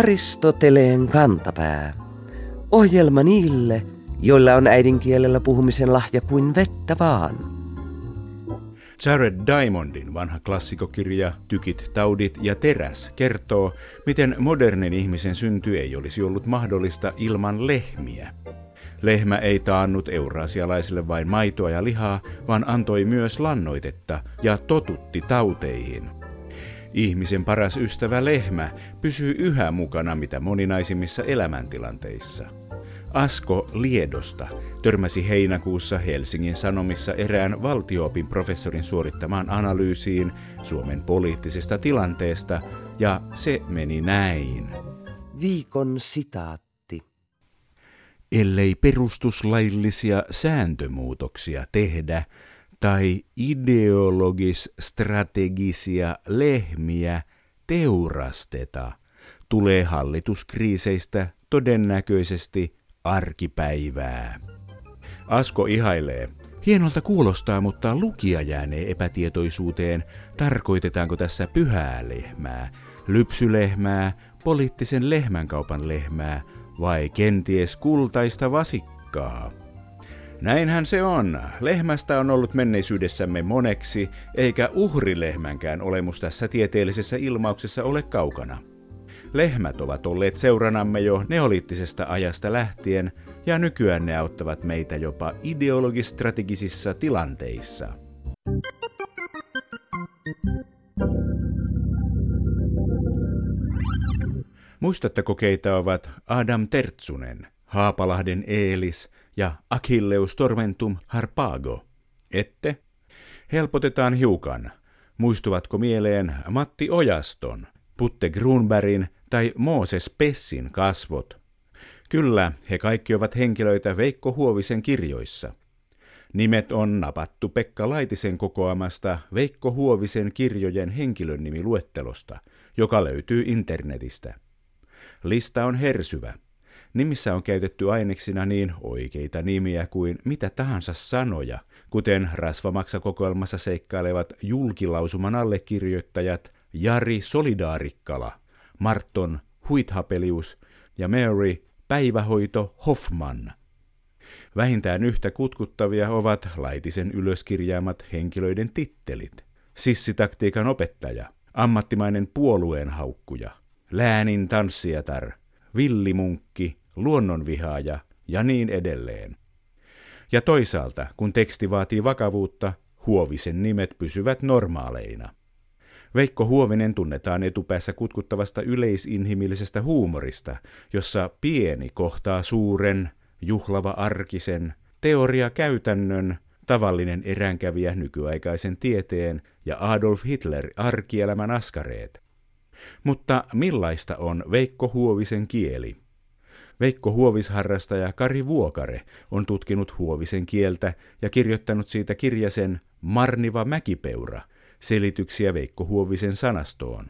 Aristoteleen kantapää. Ohjelma niille, joilla on äidinkielellä puhumisen lahja kuin vettä vaan. Jared Diamondin vanha klassikokirja Tykit, taudit ja teräs kertoo, miten modernin ihmisen synty ei olisi ollut mahdollista ilman lehmiä. Lehmä ei taannut eurasialaisille vain maitoa ja lihaa, vaan antoi myös lannoitetta ja totutti tauteihin. Ihmisen paras ystävä lehmä pysyy yhä mukana mitä moninaisimmissa elämäntilanteissa. Asko Liedosta törmäsi heinäkuussa Helsingin Sanomissa erään valtioopin professorin suorittamaan analyysiin Suomen poliittisesta tilanteesta, ja se meni näin. Viikon sitaatti ellei perustuslaillisia sääntömuutoksia tehdä tai ideologis-strategisia lehmiä teurasteta, tulee hallituskriiseistä todennäköisesti arkipäivää. Asko ihailee. Hienolta kuulostaa, mutta lukija jäänee epätietoisuuteen, tarkoitetaanko tässä pyhää lehmää, lypsylehmää, poliittisen lehmänkaupan lehmää vai kenties kultaista vasikkaa? Näinhän se on. Lehmästä on ollut menneisyydessämme moneksi, eikä uhrilehmänkään olemus tässä tieteellisessä ilmauksessa ole kaukana. Lehmät ovat olleet seuranamme jo neoliittisesta ajasta lähtien, ja nykyään ne auttavat meitä jopa ideologistrategisissa tilanteissa. Muistatteko keitä ovat Adam Tertsunen, Haapalahden Eelis ja Achilleus Tormentum Harpago? Ette? Helpotetaan hiukan. Muistuvatko mieleen Matti Ojaston, Putte Grunbergin tai Mooses Pessin kasvot? Kyllä, he kaikki ovat henkilöitä Veikko Huovisen kirjoissa. Nimet on napattu Pekka Laitisen kokoamasta Veikko Huovisen kirjojen henkilönnimiluettelosta, joka löytyy internetistä. Lista on hersyvä. Nimissä on käytetty aineksina niin oikeita nimiä kuin mitä tahansa sanoja, kuten rasvamaksakokoelmassa seikkailevat julkilausuman allekirjoittajat Jari Solidaarikkala, Marton Huithapelius ja Mary Päivähoito Hoffman. Vähintään yhtä kutkuttavia ovat laitisen ylöskirjaamat henkilöiden tittelit. Sissitaktiikan opettaja, ammattimainen puolueen haukkuja, läänin tanssijatar, villimunkki, luonnonvihaaja ja niin edelleen. Ja toisaalta, kun teksti vaatii vakavuutta, Huovisen nimet pysyvät normaaleina. Veikko Huovinen tunnetaan etupäässä kutkuttavasta yleisinhimillisestä huumorista, jossa pieni kohtaa suuren, juhlava arkisen, teoria käytännön, tavallinen eränkävijä nykyaikaisen tieteen ja Adolf Hitler arkielämän askareet – mutta millaista on Veikko Huovisen kieli? Veikko Huovisharrastaja Kari Vuokare on tutkinut Huovisen kieltä ja kirjoittanut siitä kirjasen Marniva Mäkipeura, selityksiä Veikko Huovisen sanastoon.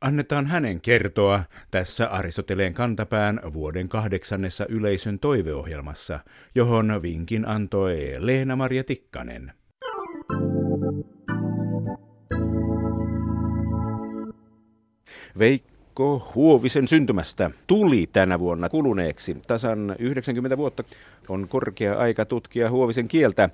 Annetaan hänen kertoa tässä Aristoteleen kantapään vuoden kahdeksannessa yleisön toiveohjelmassa, johon vinkin antoi Leena-Maria Tikkanen. Veikko Huovisen syntymästä tuli tänä vuonna kuluneeksi. Tasan 90 vuotta on korkea aika tutkia Huovisen kieltä.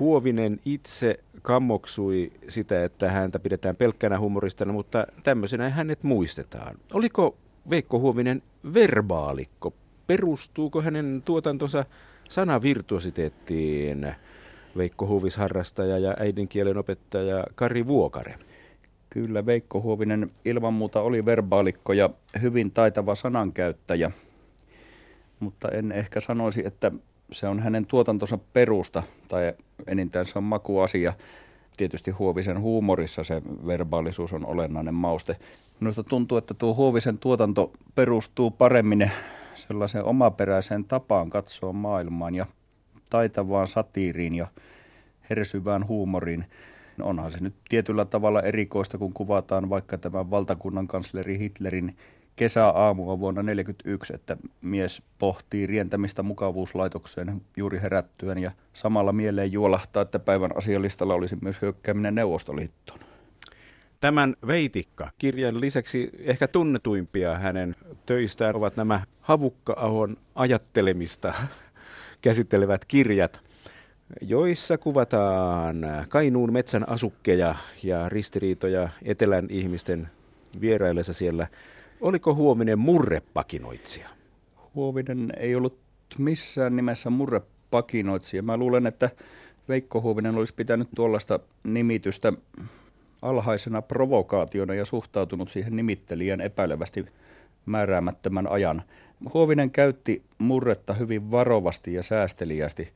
Huovinen itse kammoksui sitä, että häntä pidetään pelkkänä humoristana, mutta tämmöisenä hänet muistetaan. Oliko Veikko Huovinen verbaalikko? Perustuuko hänen tuotantonsa sanavirtuositeettiin? Veikko Huovisharrastaja ja äidinkielen opettaja Kari Vuokare. Kyllä Veikko Huovinen ilman muuta oli verbaalikko ja hyvin taitava sanankäyttäjä, mutta en ehkä sanoisi, että se on hänen tuotantonsa perusta tai enintään se on makuasia. Tietysti Huovisen huumorissa se verbaalisuus on olennainen mauste. Minusta tuntuu, että tuo Huovisen tuotanto perustuu paremmin sellaiseen omaperäiseen tapaan katsoa maailmaan ja taitavaan satiiriin ja hersyvään huumoriin. No onhan se nyt tietyllä tavalla erikoista, kun kuvataan vaikka tämän valtakunnan kansleri Hitlerin kesäaamua vuonna 1941, että mies pohtii rientämistä mukavuuslaitokseen juuri herättyen ja samalla mieleen juolahtaa, että päivän asialistalla olisi myös hyökkääminen Neuvostoliittoon. Tämän Veitikka-kirjan lisäksi ehkä tunnetuimpia hänen töistään ovat nämä Havukka-ahon ajattelemista käsittelevät kirjat, joissa kuvataan Kainuun metsän asukkeja ja ristiriitoja etelän ihmisten vieraillessa siellä. Oliko Huominen murrepakinoitsija? Huovinen ei ollut missään nimessä murrepakinoitsija. Mä luulen, että Veikko Huovinen olisi pitänyt tuollaista nimitystä alhaisena provokaationa ja suhtautunut siihen nimittelijän epäilevästi määräämättömän ajan. Huovinen käytti murretta hyvin varovasti ja säästeliästi.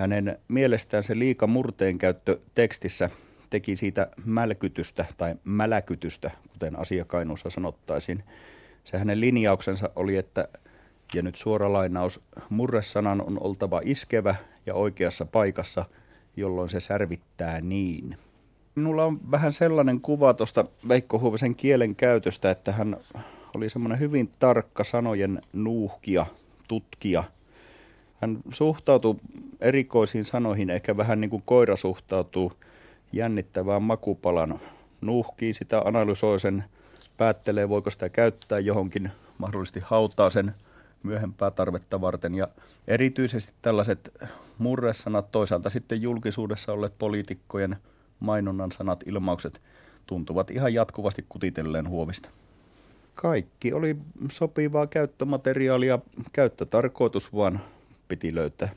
Hänen mielestään se liika murteen käyttö tekstissä teki siitä mälkytystä tai mäläkytystä, kuten asiakainuussa sanottaisiin. Se hänen linjauksensa oli, että, ja nyt suora lainaus, murresanan on oltava iskevä ja oikeassa paikassa, jolloin se särvittää niin. Minulla on vähän sellainen kuva tuosta Veikko Huovisen kielen käytöstä, että hän oli semmoinen hyvin tarkka sanojen nuuhkia, tutkija. Hän suhtautui erikoisiin sanoihin, ehkä vähän niin kuin koira suhtautuu jännittävään makupalan. Nuuhkii sitä, analysoi sen, päättelee voiko sitä käyttää johonkin, mahdollisesti hautaa sen myöhempää tarvetta varten. Ja erityisesti tällaiset murresanat, toisaalta sitten julkisuudessa olleet poliitikkojen – mainonnan sanat, ilmaukset tuntuvat ihan jatkuvasti kutitelleen huovista. Kaikki oli sopivaa käyttömateriaalia, käyttötarkoitus vaan piti löytää.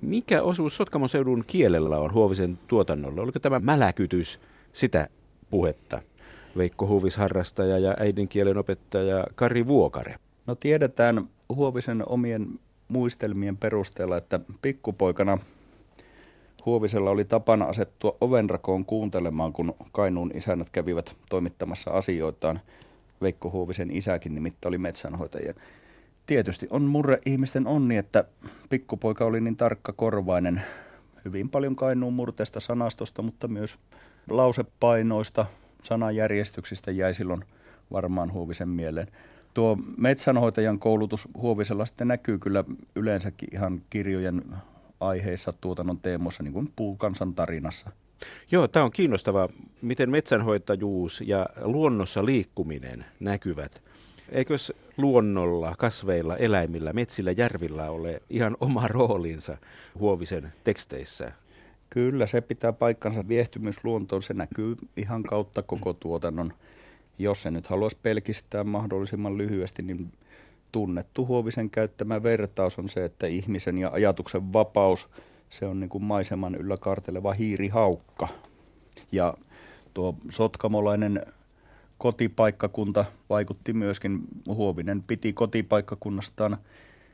Mikä osuus Sotkamon seudun kielellä on Huovisen tuotannolla? Oliko tämä mäläkytys sitä puhetta? Veikko Huovis harrastaja ja äidinkielen opettaja Kari Vuokare. No tiedetään Huovisen omien muistelmien perusteella, että pikkupoikana – Huovisella oli tapana asettua ovenrakoon kuuntelemaan, kun Kainuun isännät kävivät toimittamassa asioitaan. Veikko Huovisen isäkin nimittäin oli metsänhoitaja. Tietysti on murre ihmisten onni, että pikkupoika oli niin tarkka korvainen hyvin paljon Kainuun murteesta sanastosta, mutta myös lausepainoista, sanajärjestyksistä jäi silloin varmaan Huovisen mieleen. Tuo metsänhoitajan koulutus Huovisella sitten näkyy kyllä yleensäkin ihan kirjojen aiheissa tuotannon teemoissa, niin kuin puukansan tarinassa. Joo, tämä on kiinnostavaa, miten metsänhoitajuus ja luonnossa liikkuminen näkyvät. Eikös luonnolla, kasveilla, eläimillä, metsillä, järvillä ole ihan oma roolinsa Huovisen teksteissä? Kyllä, se pitää paikkansa. Viehtymys luontoon, se näkyy ihan kautta koko tuotannon. Jos se nyt haluaisi pelkistää mahdollisimman lyhyesti, niin tunnettu Huovisen käyttämä vertaus on se, että ihmisen ja ajatuksen vapaus, se on niin kuin maiseman yllä karteleva hiirihaukka. Ja tuo sotkamolainen kotipaikkakunta vaikutti myöskin, Huovinen piti kotipaikkakunnastaan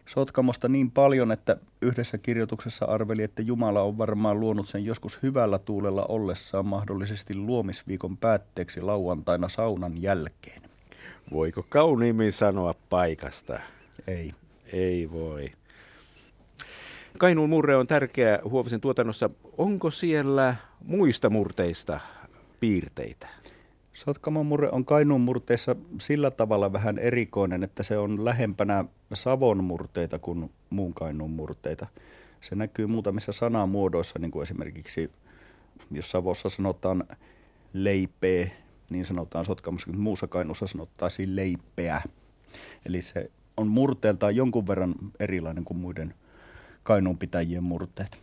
Sotkamosta niin paljon, että yhdessä kirjoituksessa arveli, että Jumala on varmaan luonut sen joskus hyvällä tuulella ollessaan mahdollisesti luomisviikon päätteeksi lauantaina saunan jälkeen. Voiko kauniimmin sanoa paikasta? Ei. Ei voi. Kainuun murre on tärkeä Huovisen tuotannossa. Onko siellä muista murteista piirteitä? Sotkamon murre on Kainuun murteissa sillä tavalla vähän erikoinen, että se on lähempänä Savon murteita kuin muun Kainuun murteita. Se näkyy muutamissa sanamuodoissa, niin kuin esimerkiksi jos Savossa sanotaan leipee, niin sanotaan Sotkamossa, muussa Kainuussa sanottaisiin leippeä. Eli se on murteeltaan jonkun verran erilainen kuin muiden Kainuun pitäjien murteet.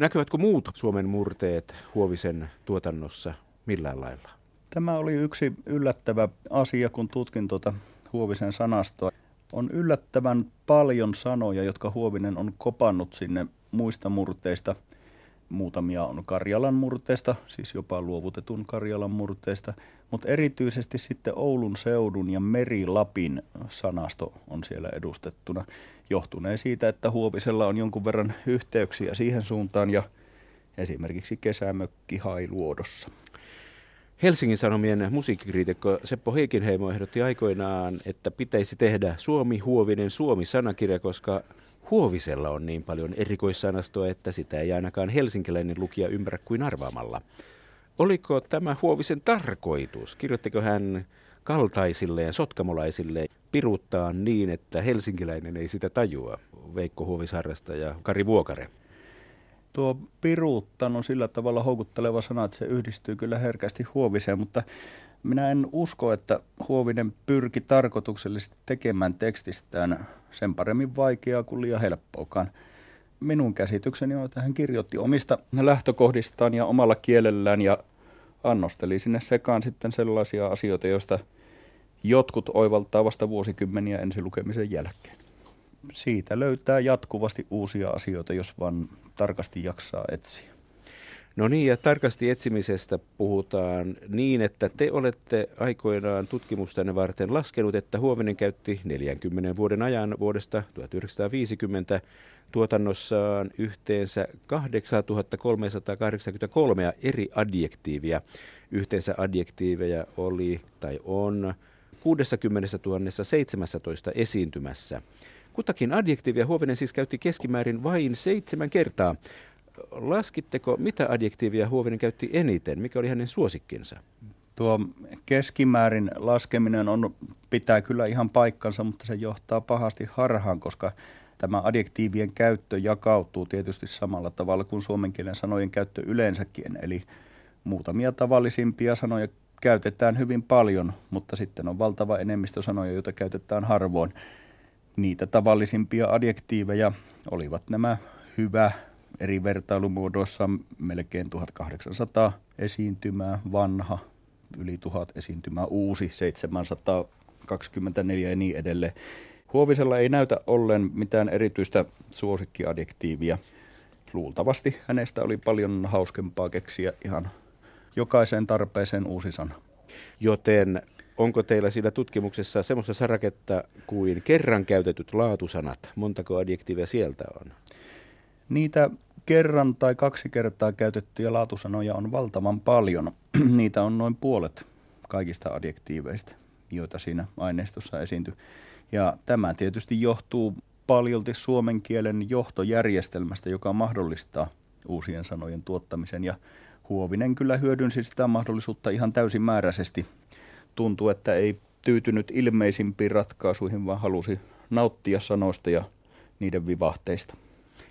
Näkyvätkö muut Suomen murteet Huovisen tuotannossa millään lailla? Tämä oli yksi yllättävä asia, kun tutkin tuota Huovisen sanastoa. On yllättävän paljon sanoja, jotka Huovinen on kopannut sinne muista murteista – Muutamia on Karjalan murteesta, siis jopa luovutetun Karjalan murteesta, mutta erityisesti sitten Oulun seudun ja Merilapin sanasto on siellä edustettuna. Johtuneen siitä, että Huovisella on jonkun verran yhteyksiä siihen suuntaan ja esimerkiksi kesämökki Hailuodossa. Helsingin Sanomien musiikkikriitikko Seppo Heikinheimo ehdotti aikoinaan, että pitäisi tehdä Suomi Huovinen Suomi-sanakirja, koska Huovisella on niin paljon erikoissanastoa, että sitä ei ainakaan helsinkiläinen lukija ymmärrä kuin arvaamalla. Oliko tämä Huovisen tarkoitus? Kirjoittiko hän kaltaisilleen sotkamolaisille piruuttaa niin, että helsinkiläinen ei sitä tajua? Veikko Huovisharrasta ja Kari Vuokare. Tuo piruuttanut on sillä tavalla houkutteleva sana, että se yhdistyy kyllä herkästi huoviseen, mutta minä en usko, että Huovinen pyrki tarkoituksellisesti tekemään tekstistään sen paremmin vaikeaa kuin liian helppoakaan. Minun käsitykseni on, että hän kirjoitti omista lähtökohdistaan ja omalla kielellään ja annosteli sinne sekaan sitten sellaisia asioita, joista jotkut oivaltaa vasta vuosikymmeniä ensilukemisen jälkeen. Siitä löytää jatkuvasti uusia asioita, jos vaan tarkasti jaksaa etsiä. No niin, ja tarkasti etsimisestä puhutaan niin, että te olette aikoinaan tutkimustanne varten laskenut, että Huovinen käytti 40 vuoden ajan vuodesta 1950 tuotannossaan yhteensä 8383 eri adjektiivia. Yhteensä adjektiiveja oli tai on 60 17 esiintymässä. Kutakin adjektiivia Huovinen siis käytti keskimäärin vain seitsemän kertaa. Laskitteko, mitä adjektiivia Huovinen käytti eniten? Mikä oli hänen suosikkinsa? Tuo keskimäärin laskeminen on, pitää kyllä ihan paikkansa, mutta se johtaa pahasti harhaan, koska tämä adjektiivien käyttö jakautuu tietysti samalla tavalla kuin suomen kielen sanojen käyttö yleensäkin. Eli muutamia tavallisimpia sanoja käytetään hyvin paljon, mutta sitten on valtava enemmistö sanoja, joita käytetään harvoin. Niitä tavallisimpia adjektiiveja olivat nämä hyvä, eri vertailumuodoissa melkein 1800 esiintymää, vanha, yli 1000 esiintymää, uusi 724 ja niin edelleen. Huovisella ei näytä ollen mitään erityistä suosikkiadjektiivia. Luultavasti hänestä oli paljon hauskempaa keksiä ihan jokaiseen tarpeeseen uusi sana. Joten onko teillä siinä tutkimuksessa semmoista saraketta kuin kerran käytetyt laatusanat? Montako adjektiivia sieltä on? Niitä kerran tai kaksi kertaa käytettyjä laatusanoja on valtavan paljon. Niitä on noin puolet kaikista adjektiiveista, joita siinä aineistossa esiintyy. Ja tämä tietysti johtuu paljolti suomen kielen johtojärjestelmästä, joka mahdollistaa uusien sanojen tuottamisen. Ja Huovinen kyllä hyödynsi sitä mahdollisuutta ihan täysimääräisesti. Tuntuu, että ei tyytynyt ilmeisimpiin ratkaisuihin, vaan halusi nauttia sanoista ja niiden vivahteista.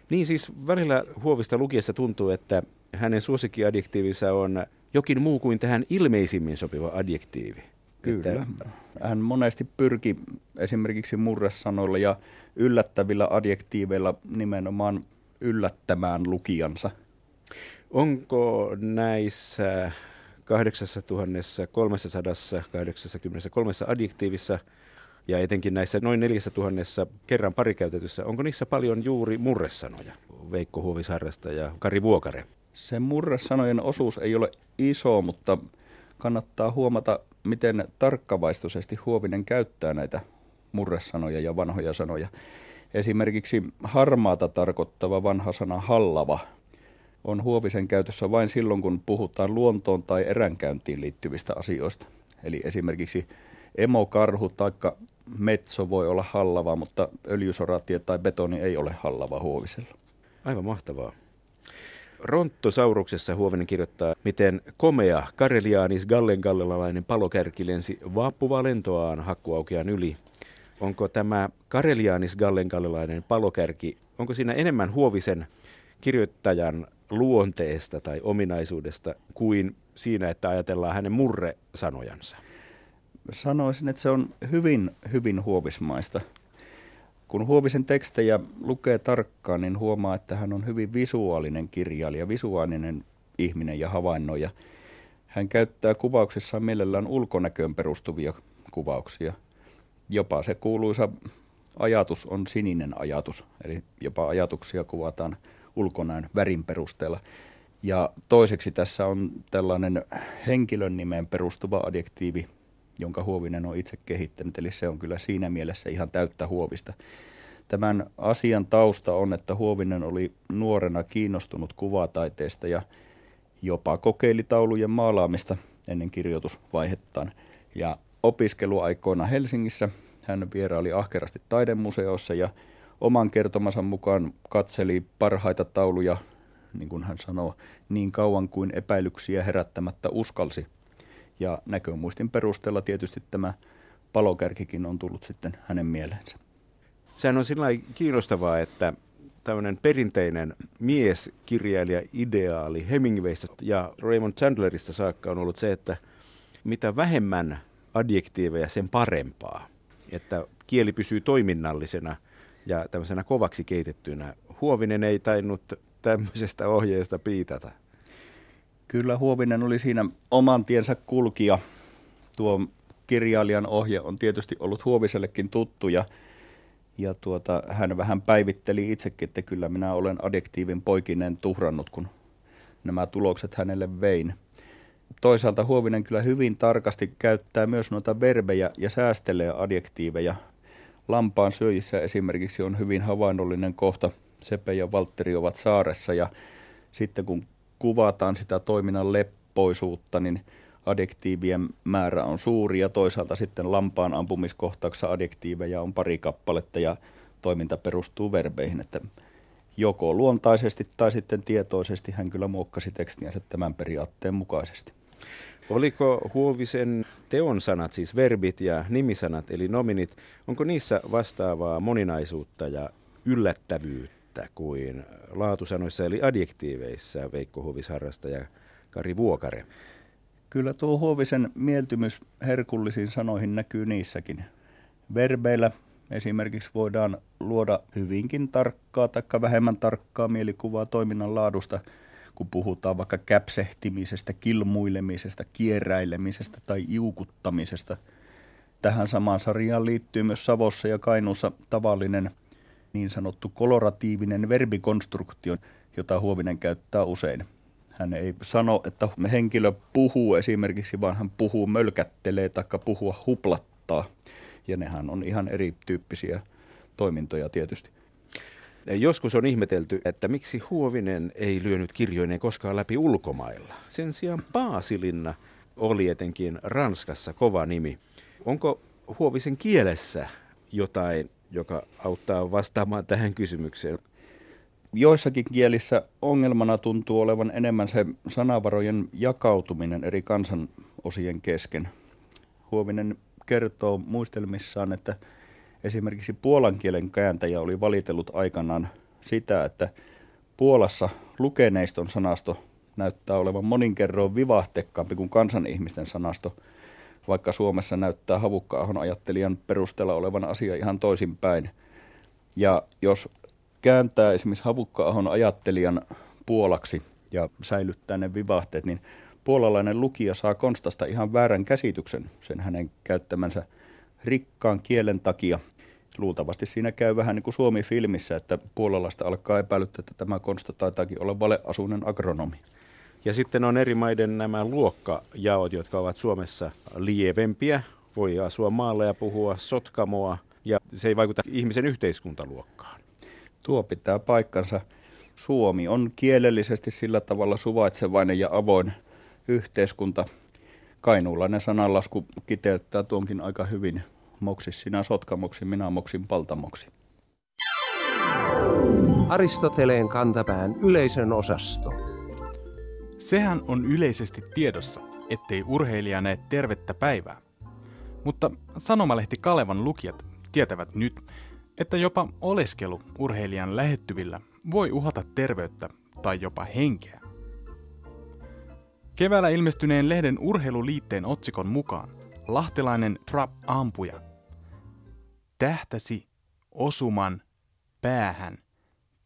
Niin siis välillä Huovista lukiessa tuntuu, että hänen suosikkiadjektiivinsa on jokin muu kuin tähän ilmeisimmin sopiva adjektiivi. Kyllä. Että... Hän monesti pyrki esimerkiksi murresanoilla ja yllättävillä adjektiiveilla nimenomaan yllättämään lukijansa. Onko näissä 8383 adjektiivissa ja etenkin näissä noin 4000 kerran parikäytetyssä, onko niissä paljon juuri murresanoja? Veikko Huovisarresta ja Kari Vuokare. Se murresanojen osuus ei ole iso, mutta kannattaa huomata, miten tarkkavaistoisesti Huovinen käyttää näitä murresanoja ja vanhoja sanoja. Esimerkiksi harmaata tarkoittava vanha sana hallava on Huovisen käytössä vain silloin, kun puhutaan luontoon tai eränkäyntiin liittyvistä asioista. Eli esimerkiksi emokarhu tai metso voi olla hallava, mutta öljysoratie tai betoni ei ole hallava Huovisella. Aivan mahtavaa. Ronttosauruksessa Huovinen kirjoittaa, miten komea kareliaanis gallengallelalainen palokärki lensi vaappuvaa lentoaan hakkuaukean yli. Onko tämä kareliaanis gallengallelainen palokärki, onko siinä enemmän Huovisen kirjoittajan luonteesta tai ominaisuudesta kuin siinä, että ajatellaan hänen murre-sanojansa? Sanoisin, että se on hyvin, hyvin huovismaista. Kun Huovisen tekstejä lukee tarkkaan, niin huomaa, että hän on hyvin visuaalinen kirjailija, visuaalinen ihminen ja havainnoija. Hän käyttää kuvauksissaan mielellään ulkonäköön perustuvia kuvauksia. Jopa se kuuluisa ajatus on sininen ajatus, eli jopa ajatuksia kuvataan ulkonäön värin perusteella. Ja toiseksi tässä on tällainen henkilön nimeen perustuva adjektiivi, jonka Huovinen on itse kehittänyt, eli se on kyllä siinä mielessä ihan täyttä Huovista. Tämän asian tausta on, että Huovinen oli nuorena kiinnostunut kuvataiteesta ja jopa kokeili taulujen maalaamista ennen kirjoitusvaihettaan. Ja opiskeluaikoina Helsingissä hän vieraili ahkerasti taidemuseossa ja oman kertomansa mukaan katseli parhaita tauluja, niin kuin hän sanoo, niin kauan kuin epäilyksiä herättämättä uskalsi. Ja näkömuistin perusteella tietysti tämä palokärkikin on tullut sitten hänen mieleensä. Sehän on sillä kiinnostavaa, että tämmöinen perinteinen mieskirjailija ideaali Hemingwaysta ja Raymond Chandlerista saakka on ollut se, että mitä vähemmän adjektiiveja, sen parempaa. Että kieli pysyy toiminnallisena ja tämmöisenä kovaksi keitettynä. Huovinen ei tainnut tämmöisestä ohjeesta piitata. Kyllä Huovinen oli siinä oman tiensä kulkija. Tuo kirjailijan ohje on tietysti ollut Huovisellekin tuttu ja, ja tuota, hän vähän päivitteli itsekin, että kyllä minä olen adjektiivin poikinen tuhrannut, kun nämä tulokset hänelle vein. Toisaalta Huovinen kyllä hyvin tarkasti käyttää myös noita verbejä ja säästelee adjektiiveja. Lampaan syöjissä esimerkiksi on hyvin havainnollinen kohta. Sepe ja Valtteri ovat saaressa ja sitten kun kuvataan sitä toiminnan leppoisuutta, niin adjektiivien määrä on suuri ja toisaalta sitten lampaan ampumiskohtauksessa adjektiiveja on pari kappaletta ja toiminta perustuu verbeihin, että joko luontaisesti tai sitten tietoisesti hän kyllä muokkasi tekstiänsä tämän periaatteen mukaisesti. Oliko Huovisen teon sanat, siis verbit ja nimisanat, eli nominit, onko niissä vastaavaa moninaisuutta ja yllättävyyttä kuin laatusanoissa eli adjektiiveissa Veikko Huovisharrasta ja Kari Vuokare? Kyllä tuo Huovisen mieltymys herkullisiin sanoihin näkyy niissäkin. Verbeillä esimerkiksi voidaan luoda hyvinkin tarkkaa tai vähemmän tarkkaa mielikuvaa toiminnan laadusta, kun puhutaan vaikka käpsehtimisestä, kilmuilemisesta, kierräilemisestä tai iukuttamisesta. Tähän samaan sarjaan liittyy myös Savossa ja Kainuussa tavallinen niin sanottu koloratiivinen verbikonstruktio, jota Huovinen käyttää usein. Hän ei sano, että henkilö puhuu esimerkiksi, vaan hän puhuu mölkättelee tai puhua huplattaa. Ja nehän on ihan erityyppisiä toimintoja tietysti. Joskus on ihmetelty, että miksi Huovinen ei lyönyt kirjoineen koskaan läpi ulkomailla. Sen sijaan Paasilinna oli etenkin Ranskassa kova nimi. Onko Huovisen kielessä jotain, joka auttaa vastaamaan tähän kysymykseen? joissakin kielissä ongelmana tuntuu olevan enemmän se sanavarojen jakautuminen eri kansanosien kesken. Huovinen kertoo muistelmissaan, että esimerkiksi puolan kielen kääntäjä oli valitellut aikanaan sitä, että Puolassa lukeneiston sanasto näyttää olevan monin kerroin vivahteekkaampi kuin kansanihmisten sanasto, vaikka Suomessa näyttää havukka ajattelijan perusteella olevan asia ihan toisinpäin. Ja jos kääntää esimerkiksi Havukka-ahon ajattelijan puolaksi ja säilyttää ne vivahteet, niin puolalainen lukija saa Konstasta ihan väärän käsityksen sen hänen käyttämänsä rikkaan kielen takia. Luultavasti siinä käy vähän niin kuin Suomi-filmissä, että puolalaista alkaa epäilyttää, että tämä Konsta taitaakin olla valeasuinen agronomi. Ja sitten on eri maiden nämä luokkajaot, jotka ovat Suomessa lievempiä. Voi asua maalla ja puhua sotkamoa, ja se ei vaikuta ihmisen yhteiskuntaluokkaan. Tuo pitää paikkansa. Suomi on kielellisesti sillä tavalla suvaitsevainen ja avoin yhteiskunta. Kainuulainen sananlasku kiteyttää tuonkin aika hyvin. Moksi sinä sotkamoksi, minä moksin paltamoksi. Aristoteleen kantapään yleisön osasto. Sehän on yleisesti tiedossa, ettei urheilija näe tervettä päivää. Mutta sanomalehti Kalevan lukijat tietävät nyt, että jopa oleskelu urheilijan lähettyvillä voi uhata terveyttä tai jopa henkeä. Keväällä ilmestyneen lehden urheiluliitteen otsikon mukaan lahtelainen trap-ampuja tähtäsi osuman päähän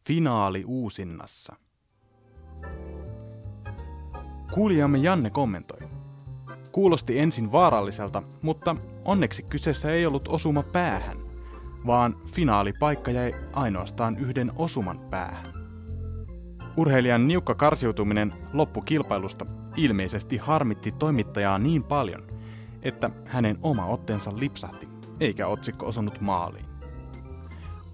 finaali uusinnassa. Kuulijamme Janne kommentoi. Kuulosti ensin vaaralliselta, mutta onneksi kyseessä ei ollut osuma päähän – vaan finaalipaikka jäi ainoastaan yhden osuman päähän. Urheilijan niukka karsiutuminen loppukilpailusta ilmeisesti harmitti toimittajaa niin paljon, että hänen oma otteensa lipsahti, eikä otsikko osunut maaliin.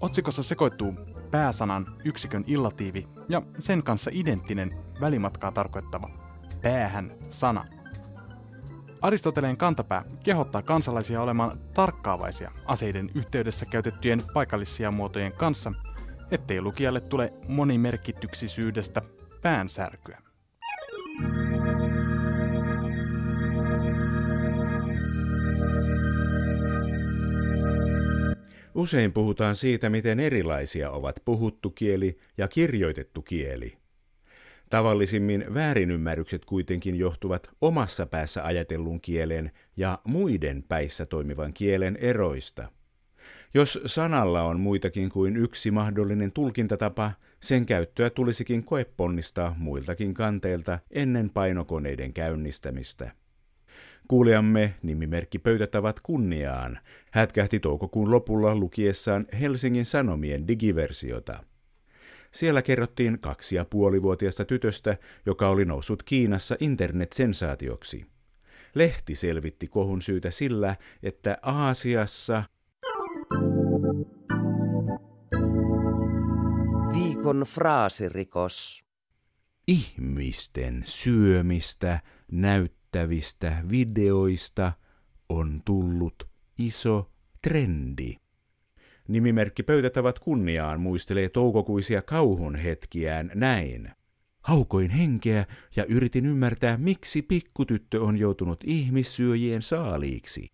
Otsikossa sekoittuu pääsanan yksikön illatiivi ja sen kanssa identtinen välimatkaa tarkoittava päähän sana – Aristoteleen kantapää kehottaa kansalaisia olemaan tarkkaavaisia aseiden yhteydessä käytettyjen paikallisia muotojen kanssa, ettei lukijalle tule monimerkityksisyydestä päänsärkyä. Usein puhutaan siitä, miten erilaisia ovat puhuttu kieli ja kirjoitettu kieli. Tavallisimmin väärinymmärrykset kuitenkin johtuvat omassa päässä ajatellun kielen ja muiden päissä toimivan kielen eroista. Jos sanalla on muitakin kuin yksi mahdollinen tulkintatapa, sen käyttöä tulisikin koeponnistaa muiltakin kanteilta ennen painokoneiden käynnistämistä. Kuulijamme nimimerkki Pöytätavat kunniaan hätkähti toukokuun lopulla lukiessaan Helsingin Sanomien digiversiota. Siellä kerrottiin kaksi ja puolivuotiaasta tytöstä, joka oli noussut Kiinassa internetsensaatioksi. Lehti selvitti kohun syytä sillä, että Aasiassa Viikon fraasirikos. ihmisten syömistä näyttävistä videoista on tullut iso trendi. Nimimerkki Pöytätavat kunniaan muistelee toukokuisia kauhun hetkiään näin. Haukoin henkeä ja yritin ymmärtää, miksi pikkutyttö on joutunut ihmissyöjien saaliiksi.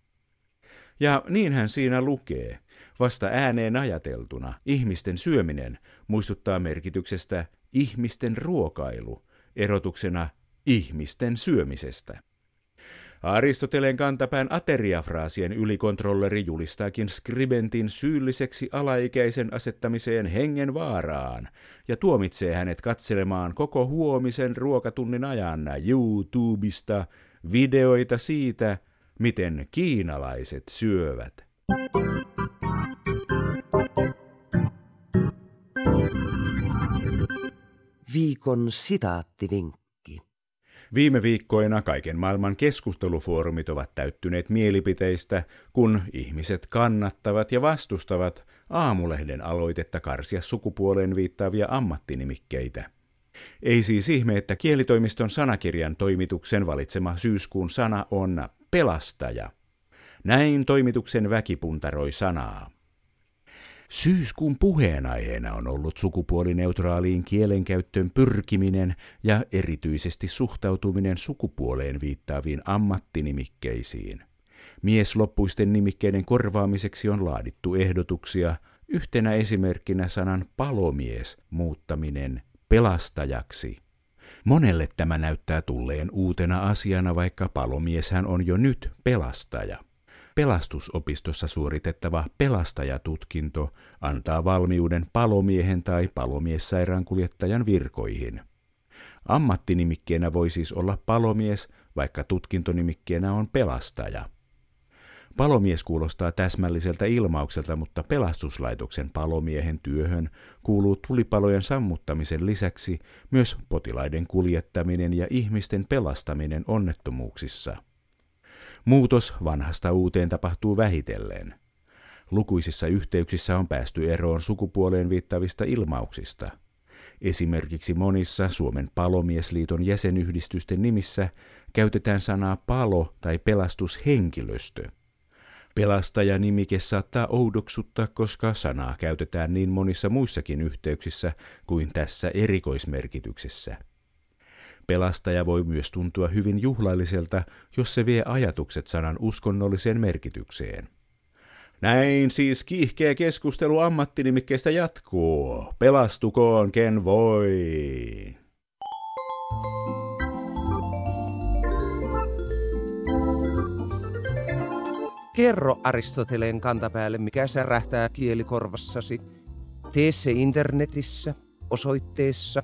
Ja niinhän siinä lukee. Vasta ääneen ajateltuna ihmisten syöminen muistuttaa merkityksestä ihmisten ruokailu, erotuksena ihmisten syömisestä. Aristoteleen kantapään ateriafraasien ylikontrolleri julistaakin skribentin syylliseksi alaikäisen asettamiseen hengen vaaraan ja tuomitsee hänet katselemaan koko huomisen ruokatunnin ajan YouTubesta videoita siitä, miten kiinalaiset syövät. Viikon sitaattivinkki. Viime viikkoina kaiken maailman keskustelufoorumit ovat täyttyneet mielipiteistä, kun ihmiset kannattavat ja vastustavat aamulehden aloitetta karsia sukupuoleen viittaavia ammattinimikkeitä. Ei siis ihme, että kielitoimiston sanakirjan toimituksen valitsema syyskuun sana on pelastaja. Näin toimituksen väki puntaroi sanaa. Syyskuun puheenaiheena on ollut sukupuolineutraaliin kielenkäyttöön pyrkiminen ja erityisesti suhtautuminen sukupuoleen viittaaviin ammattinimikkeisiin. Miesloppuisten nimikkeiden korvaamiseksi on laadittu ehdotuksia, yhtenä esimerkkinä sanan palomies muuttaminen pelastajaksi. Monelle tämä näyttää tulleen uutena asiana, vaikka palomieshän on jo nyt pelastaja. Pelastusopistossa suoritettava pelastajatutkinto antaa valmiuden palomiehen tai palomiessairaankuljettajan virkoihin. Ammattinimikkeenä voi siis olla palomies, vaikka tutkintonimikkeenä on pelastaja. Palomies kuulostaa täsmälliseltä ilmaukselta, mutta pelastuslaitoksen palomiehen työhön kuuluu tulipalojen sammuttamisen lisäksi myös potilaiden kuljettaminen ja ihmisten pelastaminen onnettomuuksissa. Muutos vanhasta uuteen tapahtuu vähitellen. Lukuisissa yhteyksissä on päästy eroon sukupuoleen viittavista ilmauksista. Esimerkiksi monissa Suomen palomiesliiton jäsenyhdistysten nimissä käytetään sanaa palo- tai pelastushenkilöstö. Pelastajanimike saattaa oudoksuttaa, koska sanaa käytetään niin monissa muissakin yhteyksissä kuin tässä erikoismerkityksessä. Pelastaja voi myös tuntua hyvin juhlalliselta, jos se vie ajatukset sanan uskonnolliseen merkitykseen. Näin siis kiihkeä keskustelu ammattinimikkeestä jatkuu. Pelastukoon ken voi. Kerro Aristoteleen kantapäälle, mikä särähtää kielikorvassasi. Tee se internetissä osoitteessa